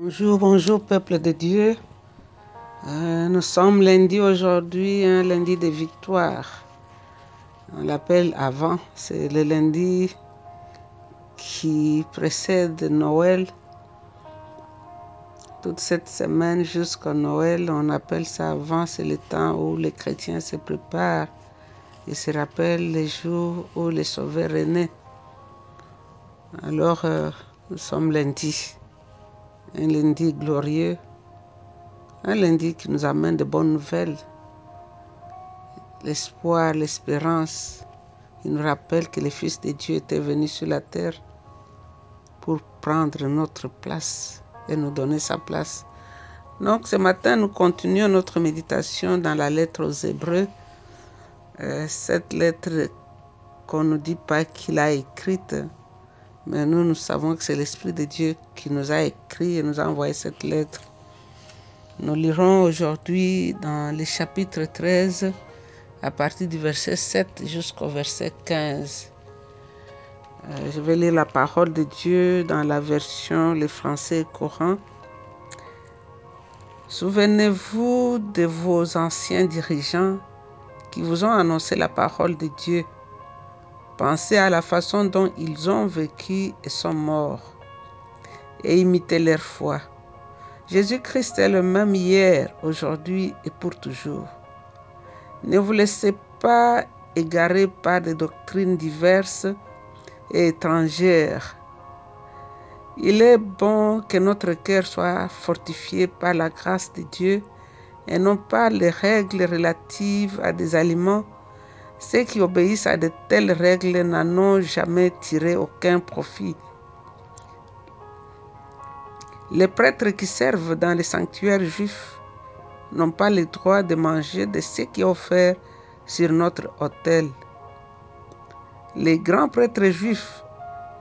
Bonjour, bonjour peuple de Dieu. Euh, nous sommes lundi aujourd'hui, un lundi de victoire. On l'appelle avant, c'est le lundi qui précède Noël. Toute cette semaine jusqu'à Noël, on appelle ça avant, c'est le temps où les chrétiens se préparent et se rappellent les jours où le Sauveur est né. Alors, euh, nous sommes lundi un lundi glorieux, un lundi qui nous amène de bonnes nouvelles, l'espoir, l'espérance. Il nous rappelle que le Fils de Dieu était venu sur la terre pour prendre notre place et nous donner sa place. Donc ce matin, nous continuons notre méditation dans la lettre aux Hébreux. Euh, cette lettre qu'on ne dit pas qu'il a écrite, mais nous, nous savons que c'est l'Esprit de Dieu qui nous a écrit et nous a envoyé cette lettre. Nous lirons aujourd'hui dans le chapitre 13, à partir du verset 7 jusqu'au verset 15. Euh, je vais lire la parole de Dieu dans la version le français courant. Souvenez-vous de vos anciens dirigeants qui vous ont annoncé la parole de Dieu Pensez à la façon dont ils ont vécu et sont morts et imitez leur foi. Jésus-Christ est le même hier, aujourd'hui et pour toujours. Ne vous laissez pas égarer par des doctrines diverses et étrangères. Il est bon que notre cœur soit fortifié par la grâce de Dieu et non par les règles relatives à des aliments ceux qui obéissent à de telles règles n'en ont jamais tiré aucun profit. Les prêtres qui servent dans les sanctuaires juifs n'ont pas le droit de manger de ce qui est offert sur notre autel. Les grands prêtres juifs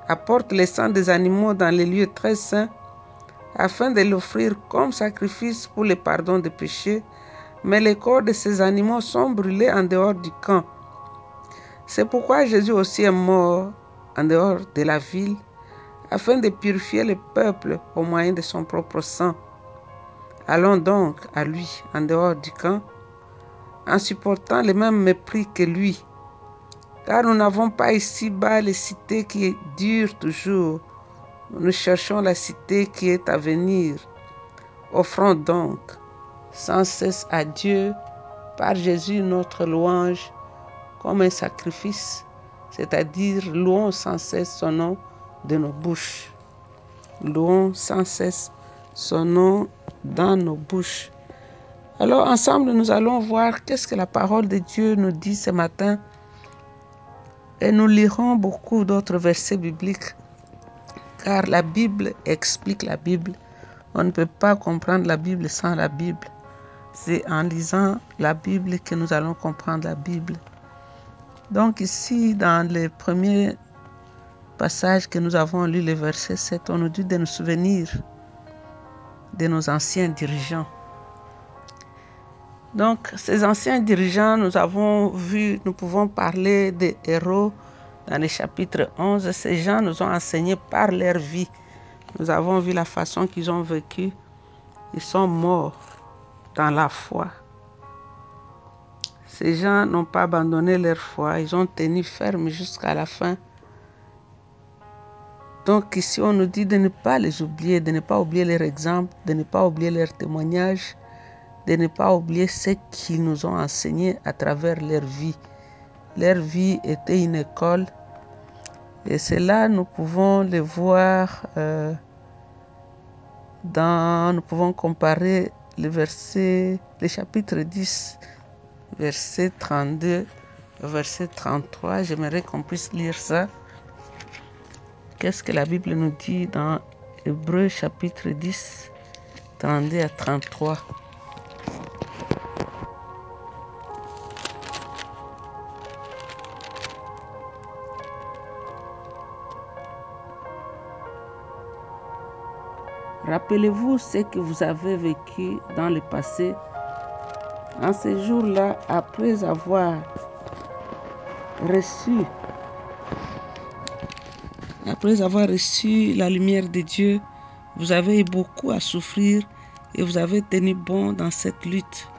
apportent le sang des animaux dans les lieux très saints afin de l'offrir comme sacrifice pour le pardon des péchés, mais les corps de ces animaux sont brûlés en dehors du camp. C'est pourquoi Jésus aussi est mort en dehors de la ville, afin de purifier le peuple au moyen de son propre sang. Allons donc à lui en dehors du camp, en supportant le même mépris que lui, car nous n'avons pas ici-bas les cités qui durent toujours. Nous cherchons la cité qui est à venir. Offrons donc sans cesse à Dieu, par Jésus notre louange, comme un sacrifice, c'est-à-dire louons sans cesse son nom de nos bouches. Louons sans cesse son nom dans nos bouches. Alors ensemble, nous allons voir qu'est-ce que la parole de Dieu nous dit ce matin. Et nous lirons beaucoup d'autres versets bibliques, car la Bible explique la Bible. On ne peut pas comprendre la Bible sans la Bible. C'est en lisant la Bible que nous allons comprendre la Bible. Donc ici, dans le premier passage que nous avons lu, le verset 7, on nous dit de nous souvenir de nos anciens dirigeants. Donc ces anciens dirigeants, nous avons vu, nous pouvons parler des héros dans le chapitre 11. Ces gens nous ont enseigné par leur vie. Nous avons vu la façon qu'ils ont vécu. Ils sont morts dans la foi. Ces gens n'ont pas abandonné leur foi, ils ont tenu ferme jusqu'à la fin. Donc ici, on nous dit de ne pas les oublier, de ne pas oublier leur exemple, de ne pas oublier leur témoignage, de ne pas oublier ce qu'ils nous ont enseigné à travers leur vie. Leur vie était une école et cela, nous pouvons le voir euh, dans, nous pouvons comparer le verset, le chapitre 10 verset 32, verset 33. J'aimerais qu'on puisse lire ça. Qu'est-ce que la Bible nous dit dans Hébreu chapitre 10, 32 à 33. Rappelez-vous ce que vous avez vécu dans le passé en ce jour-là, après avoir reçu, la lumière de Dieu, Vous avez eu beaucoup à souffrir et vous avez tenu bon dans cette lutte.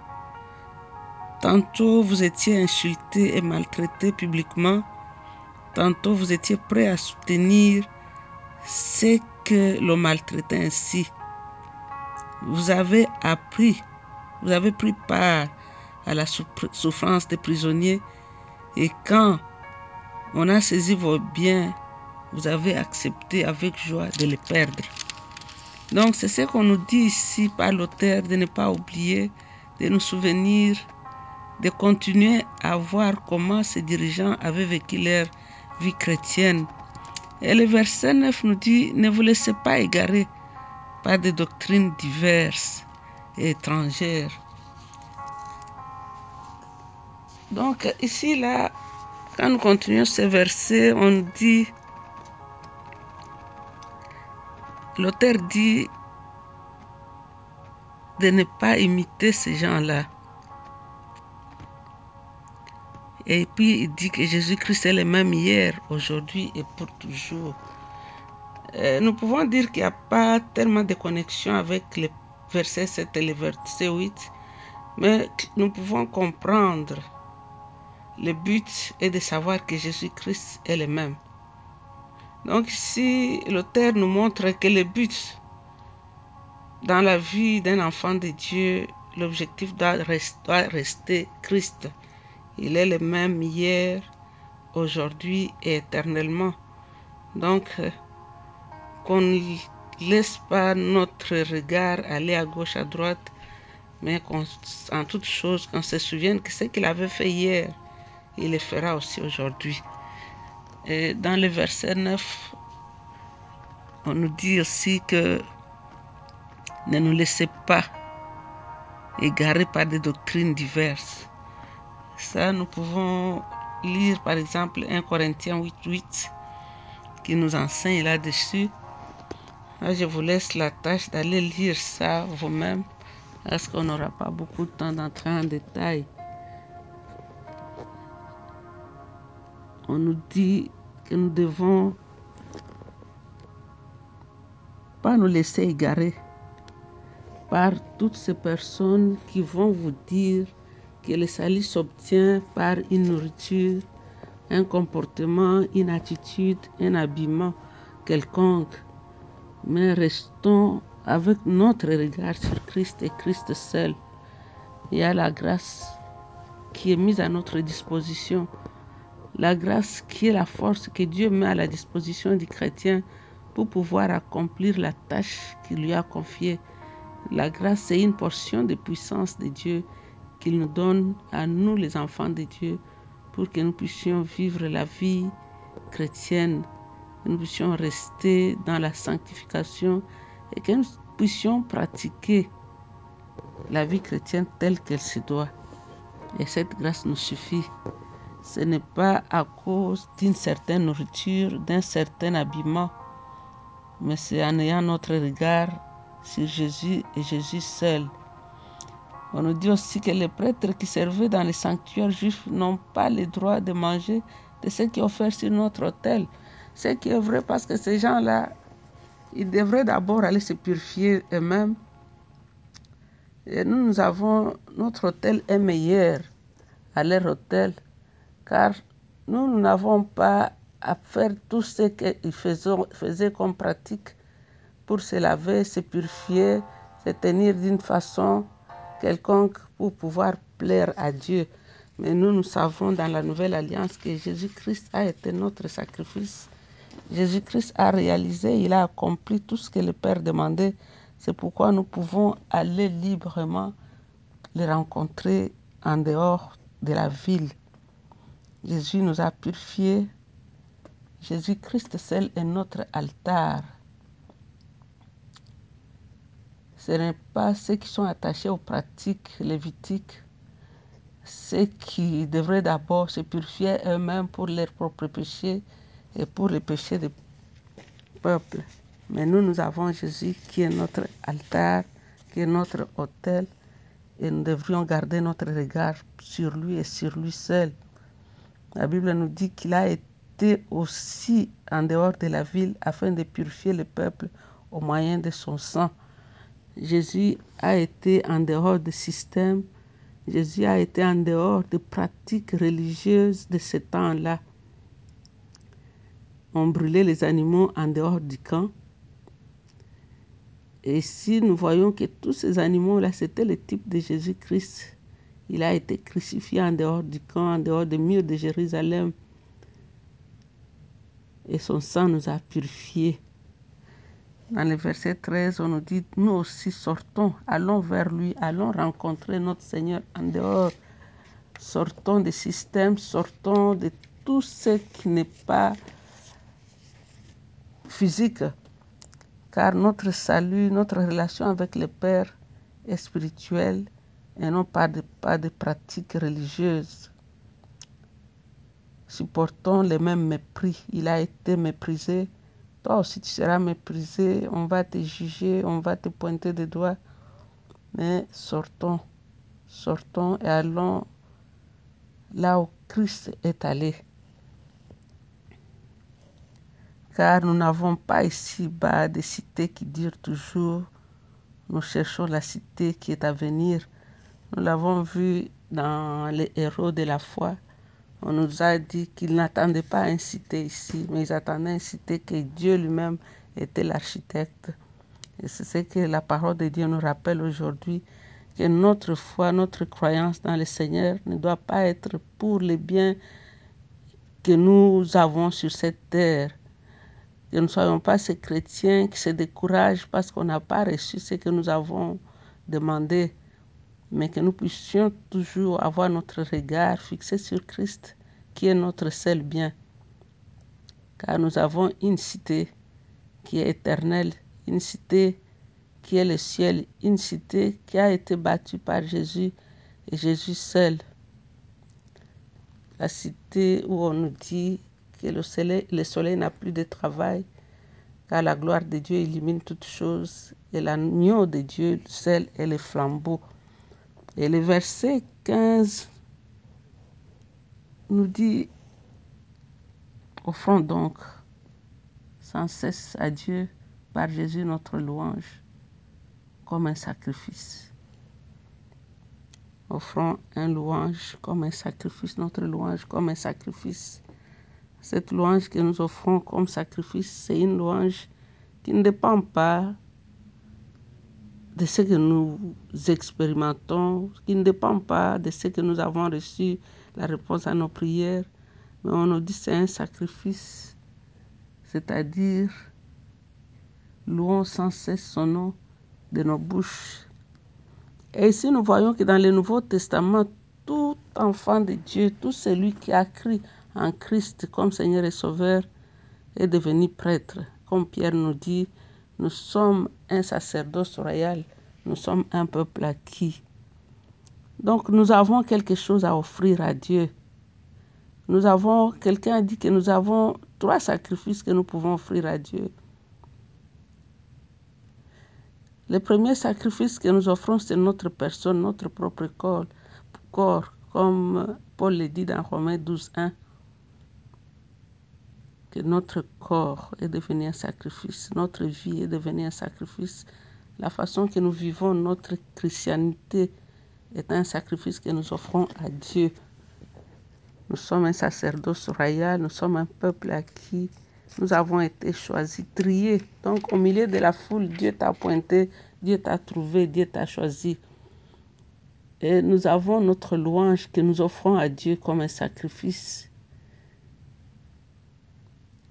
Tantôt vous étiez insulté et maltraité publiquement, tantôt vous étiez prêt à soutenir ceux que l'on maltraitait ainsi. Vous avez appris, vous avez pris part à la souffrance des prisonniers et quand on a saisi vos biens, vous avez accepté avec joie de les perdre. Donc c'est ce qu'on nous dit ici par l'auteur de ne pas oublier, de nous souvenir, de continuer à voir comment ces dirigeants avaient vécu leur vie chrétienne. Et le verset 9 nous dit, ne vous laissez pas égarer par des doctrines diverses étrangères. Donc ici, là, quand nous continuons ce verset, on dit, l'auteur dit de ne pas imiter ces gens-là. Et puis il dit que Jésus-Christ est le même hier, aujourd'hui et pour toujours. Euh, nous pouvons dire qu'il n'y a pas tellement de connexion avec les versets 7 et le verset 8, mais nous pouvons comprendre le but est de savoir que Jésus-Christ est le même. Donc ici, l'auteur nous montre que le but dans la vie d'un enfant de Dieu, l'objectif doit, rester Christ. Il est le même hier, aujourd'hui et éternellement. Donc, qu'on ne laisse pas notre regard aller à gauche, à droite, mais qu'en toute chose, qu'on se souvienne que ce qu'il avait fait hier, il le fera aussi aujourd'hui. Et dans le verset 9, on nous dit aussi que ne nous laissez pas égarer par des doctrines diverses. Ça, nous pouvons lire par exemple 1 Corinthiens 8, 8 qui nous enseigne là-dessus. Je vous laisse la tâche d'aller lire ça vous-même parce qu'on n'aura pas beaucoup de temps d'entrer en détail? On nous dit que nous devons pas nous laisser égarer par toutes ces personnes qui vont vous dire que le salut s'obtient par une nourriture, un comportement, une attitude, un habillement quelconque. Mais restons avec notre regard sur Christ et Christ seul. Y a la grâce qui est mise à notre disposition. La grâce qui est la force que Dieu met à la disposition du chrétien pour pouvoir accomplir la tâche qu'il lui a confiée. La grâce, c'est une portion de puissance de Dieu qu'il nous donne à nous, les enfants de Dieu, pour que nous puissions vivre la vie chrétienne, que nous puissions rester dans la sanctification et que nous puissions pratiquer la vie chrétienne telle qu'elle se doit. Et cette grâce nous suffit. Ce n'est pas à cause d'une certaine nourriture, d'un certain habillement, mais c'est en ayant notre regard sur Jésus et Jésus seul. On nous dit aussi que les prêtres qui servaient dans les sanctuaires juifs n'ont pas le droit de manger de ce qui est offert sur notre autel. Ce qui est vrai parce que ces gens-là, ils devraient d'abord aller se purifier eux-mêmes. Et nous, nous avons, notre hôtel est meilleur à leur hôtel, car nous, nous n'avons pas à faire tout ce qu'ils faisaient comme pratique pour se laver, se purifier, se tenir d'une façon quelconque pour pouvoir plaire à Dieu. Mais nous, nous savons dans la nouvelle alliance que Jésus-Christ a été notre sacrifice. Jésus-Christ a réalisé, il a accompli tout ce que le Père demandait. C'est pourquoi nous pouvons aller librement les rencontrer en dehors de la ville. Jésus nous a purifiés. Jésus-Christ seul est notre altar. Ce n'est pas ceux qui sont attachés aux pratiques lévitiques, ceux qui devraient d'abord se purifier eux-mêmes pour leurs propres péchés et pour les péchés du peuple. Mais nous, nous avons Jésus qui est notre altar, qui est notre autel, et nous devrions garder notre regard sur lui et sur lui seul. La Bible nous dit qu'il a été aussi en dehors de la ville afin de purifier le peuple au moyen de son sang. Jésus a été en dehors du système, Jésus a été en dehors des pratiques religieuses de ce temps-là. On brûlait les animaux en dehors du camp. Et si nous voyons que tous ces animaux-là, c'était le type de Jésus-Christ, il a été crucifié en dehors du camp, en dehors des murs de Jérusalem. Et son sang nous a purifiés. Dans le verset 13, on nous dit, nous aussi sortons, allons vers lui, allons rencontrer notre Seigneur en dehors. Sortons des systèmes, sortons de tout ce qui n'est pas physique. Car notre salut, notre relation avec le Père est spirituelle et non pas de, pas de pratiques religieuses. Supportons le même mépris. Il a été méprisé toi aussi, tu seras méprisé, on va te juger, on va te pointer des doigts. Mais sortons, sortons et allons là où Christ est allé. Car nous n'avons pas ici-bas des cités qui durent toujours. Nous cherchons la cité qui est à venir. Nous l'avons vu dans les héros de la foi. On nous a dit qu'ils n'attendaient pas une cité ici, mais ils attendaient une cité que Dieu lui-même était l'architecte. Et c'est ce que la parole de Dieu nous rappelle aujourd'hui, que notre foi, notre croyance dans le Seigneur ne doit pas être pour les biens que nous avons sur cette terre. Que nous ne soyons pas ces chrétiens qui se découragent parce qu'on n'a pas reçu ce que nous avons demandé mais que nous puissions toujours avoir notre regard fixé sur Christ, qui est notre seul bien. Car nous avons une cité qui est éternelle, une cité qui est le ciel, une cité qui a été bâtie par Jésus et Jésus seul. La cité où on nous dit que le soleil, le soleil n'a plus de travail, car la gloire de Dieu illumine toutes choses, et l'agneau de Dieu seul est le flambeau. Et le verset 15 nous dit, offrons donc sans cesse à Dieu par Jésus notre louange comme un sacrifice. Offrons un louange comme un sacrifice, notre louange comme un sacrifice. Cette louange que nous offrons comme sacrifice, c'est une louange qui ne dépend pas de ce que nous expérimentons, qui ne dépend pas de ce que nous avons reçu, la réponse à nos prières, mais on nous dit c'est un sacrifice, c'est-à-dire louons sans cesse son nom de nos bouches. Et ici nous voyons que dans le Nouveau Testament, tout enfant de Dieu, tout celui qui a cru en Christ comme Seigneur et Sauveur, est devenu prêtre. Comme Pierre nous dit, nous sommes un sacerdoce royal. Nous sommes un peuple acquis. Donc nous avons quelque chose à offrir à Dieu. Nous avons, quelqu'un a dit que nous avons trois sacrifices que nous pouvons offrir à Dieu. Le premier sacrifice que nous offrons, c'est notre personne, notre propre corps, corps comme Paul le dit dans Romains 12, 1 notre corps est devenu un sacrifice, notre vie est devenue un sacrifice. La façon que nous vivons notre christianité est un sacrifice que nous offrons à Dieu. Nous sommes un sacerdoce royal, nous sommes un peuple à qui nous avons été choisis, triés. Donc au milieu de la foule, Dieu t'a pointé, Dieu t'a trouvé, Dieu t'a choisi. Et nous avons notre louange que nous offrons à Dieu comme un sacrifice.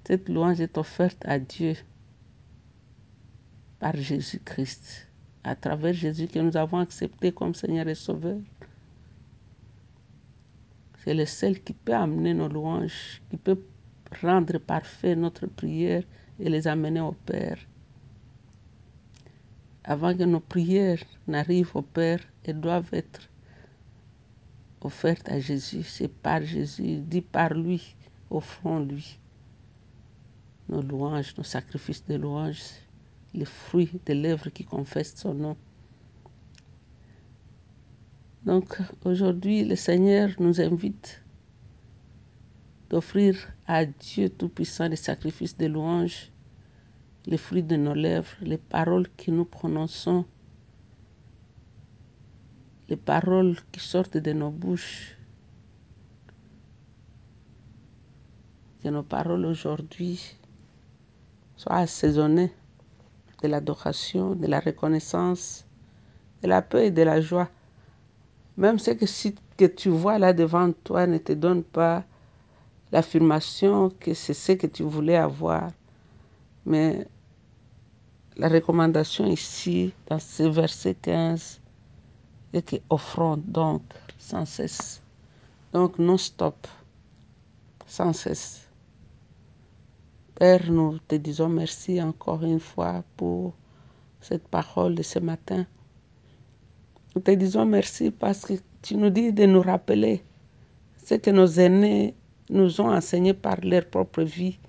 Cette louange est offerte à Dieu par Jésus-Christ, à travers Jésus que nous avons accepté comme Seigneur et Sauveur. C'est le seul qui peut amener nos louanges, qui peut rendre parfait notre prière et les amener au Père. Avant que nos prières n'arrivent au Père, elles doivent être offertes à Jésus. C'est par Jésus, dit par lui, offrons-lui nos louanges, nos sacrifices de louanges, les fruits des lèvres qui confessent son nom. Donc aujourd'hui, le Seigneur nous invite d'offrir à Dieu Tout-Puissant des sacrifices de louanges les fruits de nos lèvres, les paroles que nous prononçons, les paroles qui sortent de nos bouches. Que nos paroles aujourd'hui soient assaisonnées de l'adoration, de la reconnaissance, de la paix et de la joie. Même ce que, que tu vois là devant toi ne te donne pas l'affirmation que c'est ce que tu voulais avoir. Mais la recommandation ici, dans ce verset 15, est que offrons donc sans cesse. Donc non-stop, sans cesse. Père, nous te disons merci encore une fois pour cette parole de ce matin. Nous te disons merci parce que tu nous dis de nous rappeler ce que nos aînés nous ont enseigné par leur propre vie.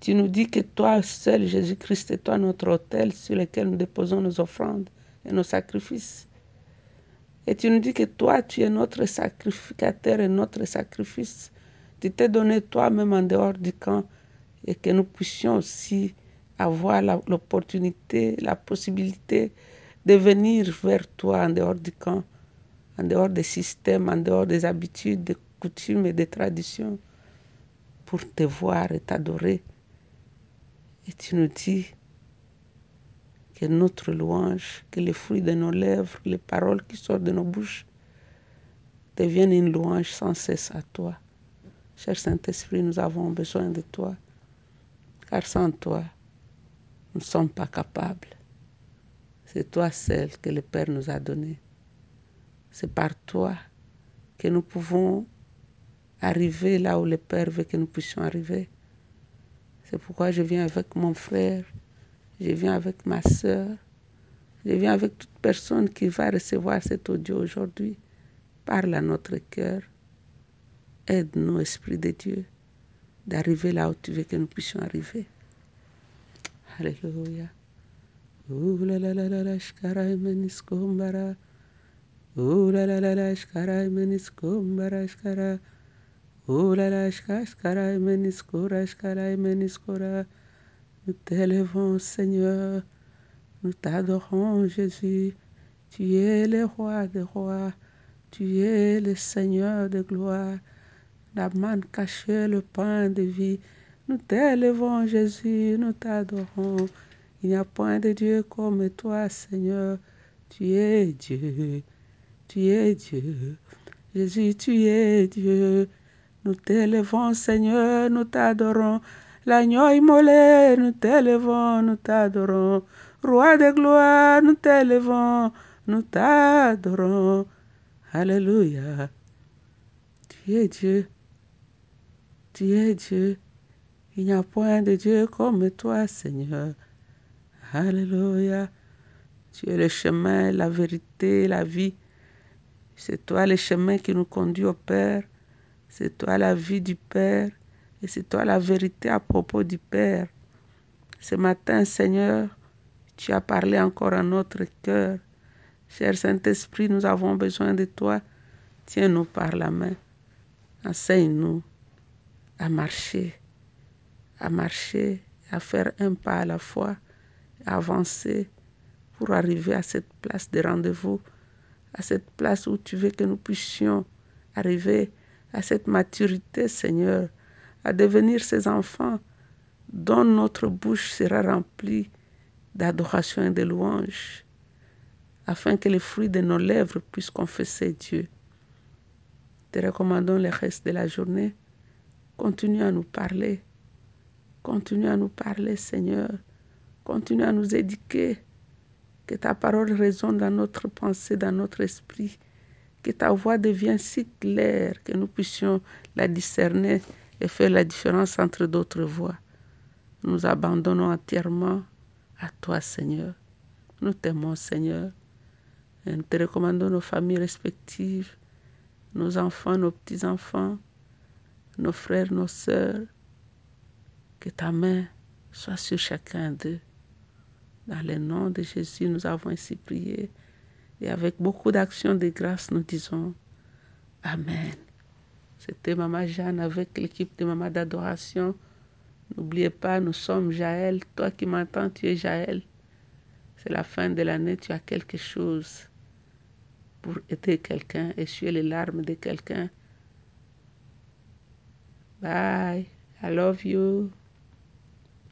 Tu nous dis que toi seul, Jésus-Christ, est toi notre autel sur lequel nous déposons nos offrandes et nos sacrifices. Et tu nous dis que toi, tu es notre sacrificateur et notre sacrifice. Tu t'es donné toi-même en dehors du camp et que nous puissions aussi avoir l'opportunité, la, possibilité de venir vers toi en dehors du camp, en dehors des systèmes, en dehors des habitudes, des coutumes et des traditions, pour te voir et t'adorer. Et tu nous dis que notre louange, que les fruits de nos lèvres, les paroles qui sortent de nos bouches, deviennent une louange sans cesse à toi. Cher Saint-Esprit, nous avons besoin de toi, car sans toi, nous ne sommes pas capables. C'est toi seul que le Père nous a donné. C'est par toi que nous pouvons arriver là où le Père veut que nous puissions arriver. C'est pourquoi je viens avec mon frère, je viens avec ma soeur, je viens avec toute personne qui va recevoir cet audio aujourd'hui. Parle à notre cœur. Aide-nous, Esprit de Dieu, d'arriver là où tu veux que nous puissions arriver. Alléluia. Ouh la la la la la, shkara meniskombara. Ouh la la la la, shkara meniskombara, shkara. Ouh la la, shkara meniskora, shkara meniskora. Nous t'élevons, Seigneur. Nous t'adorons, Jésus. Tu es le roi des rois. Tu es le Seigneur de gloire. La manne cachée, le pain de vie. Nous t'élevons, Jésus. Nous t'adorons. Il n'y a point de Dieu comme toi, Seigneur. Tu es Dieu. Tu es Dieu. Jésus, tu es Dieu. Nous t'élevons, Seigneur. Nous t'adorons. L'agneau immolé, nous t'élevons, nous t'adorons. Roi de gloire, nous t'élevons, nous t'adorons. Alléluia. Tu es Dieu. Tu es Dieu. Il n'y a point de Dieu comme toi, Seigneur. Alléluia. Tu es le chemin, la vérité, la vie. C'est toi le chemin qui nous conduit au Père. C'est toi la vie du Père. Et c'est toi la vérité à propos du Père. Ce matin, Seigneur, tu as parlé encore à notre cœur. Cher Saint-Esprit, nous avons besoin de toi. Tiens-nous par la main. Enseigne-nous à marcher, à marcher, à faire un pas à la fois, à avancer pour arriver à cette place de rendez-vous, à cette place où tu veux que nous puissions arriver à cette maturité, Seigneur, à devenir ces enfants dont notre bouche sera remplie d'adoration et de louange, afin que les fruits de nos lèvres puissent confesser Dieu. Te recommandons le reste de la journée. Continue à nous parler. Continue à nous parler, Seigneur. Continue à nous éduquer. Que ta parole résonne dans notre pensée, dans notre esprit. Que ta voix devienne si claire que nous puissions la discerner et faire la différence entre d'autres voix. Nous abandonnons entièrement à toi, Seigneur. Nous t'aimons, Seigneur. Et nous te recommandons nos familles respectives, nos enfants, nos petits-enfants, nos frères, nos sœurs. Que ta main soit sur chacun d'eux. Dans le nom de Jésus, nous avons ainsi prié. Et avec beaucoup d'actions de grâce, nous disons Amen. C'était Maman Jeanne avec l'équipe de Maman d'adoration N'oubliez pas, nous sommes Jaël. Toi qui m'entends, tu es Jaël. C'est la fin de l'année, tu as quelque chose pour aider quelqu'un, essuyer les larmes de quelqu'un. Bye. I love you.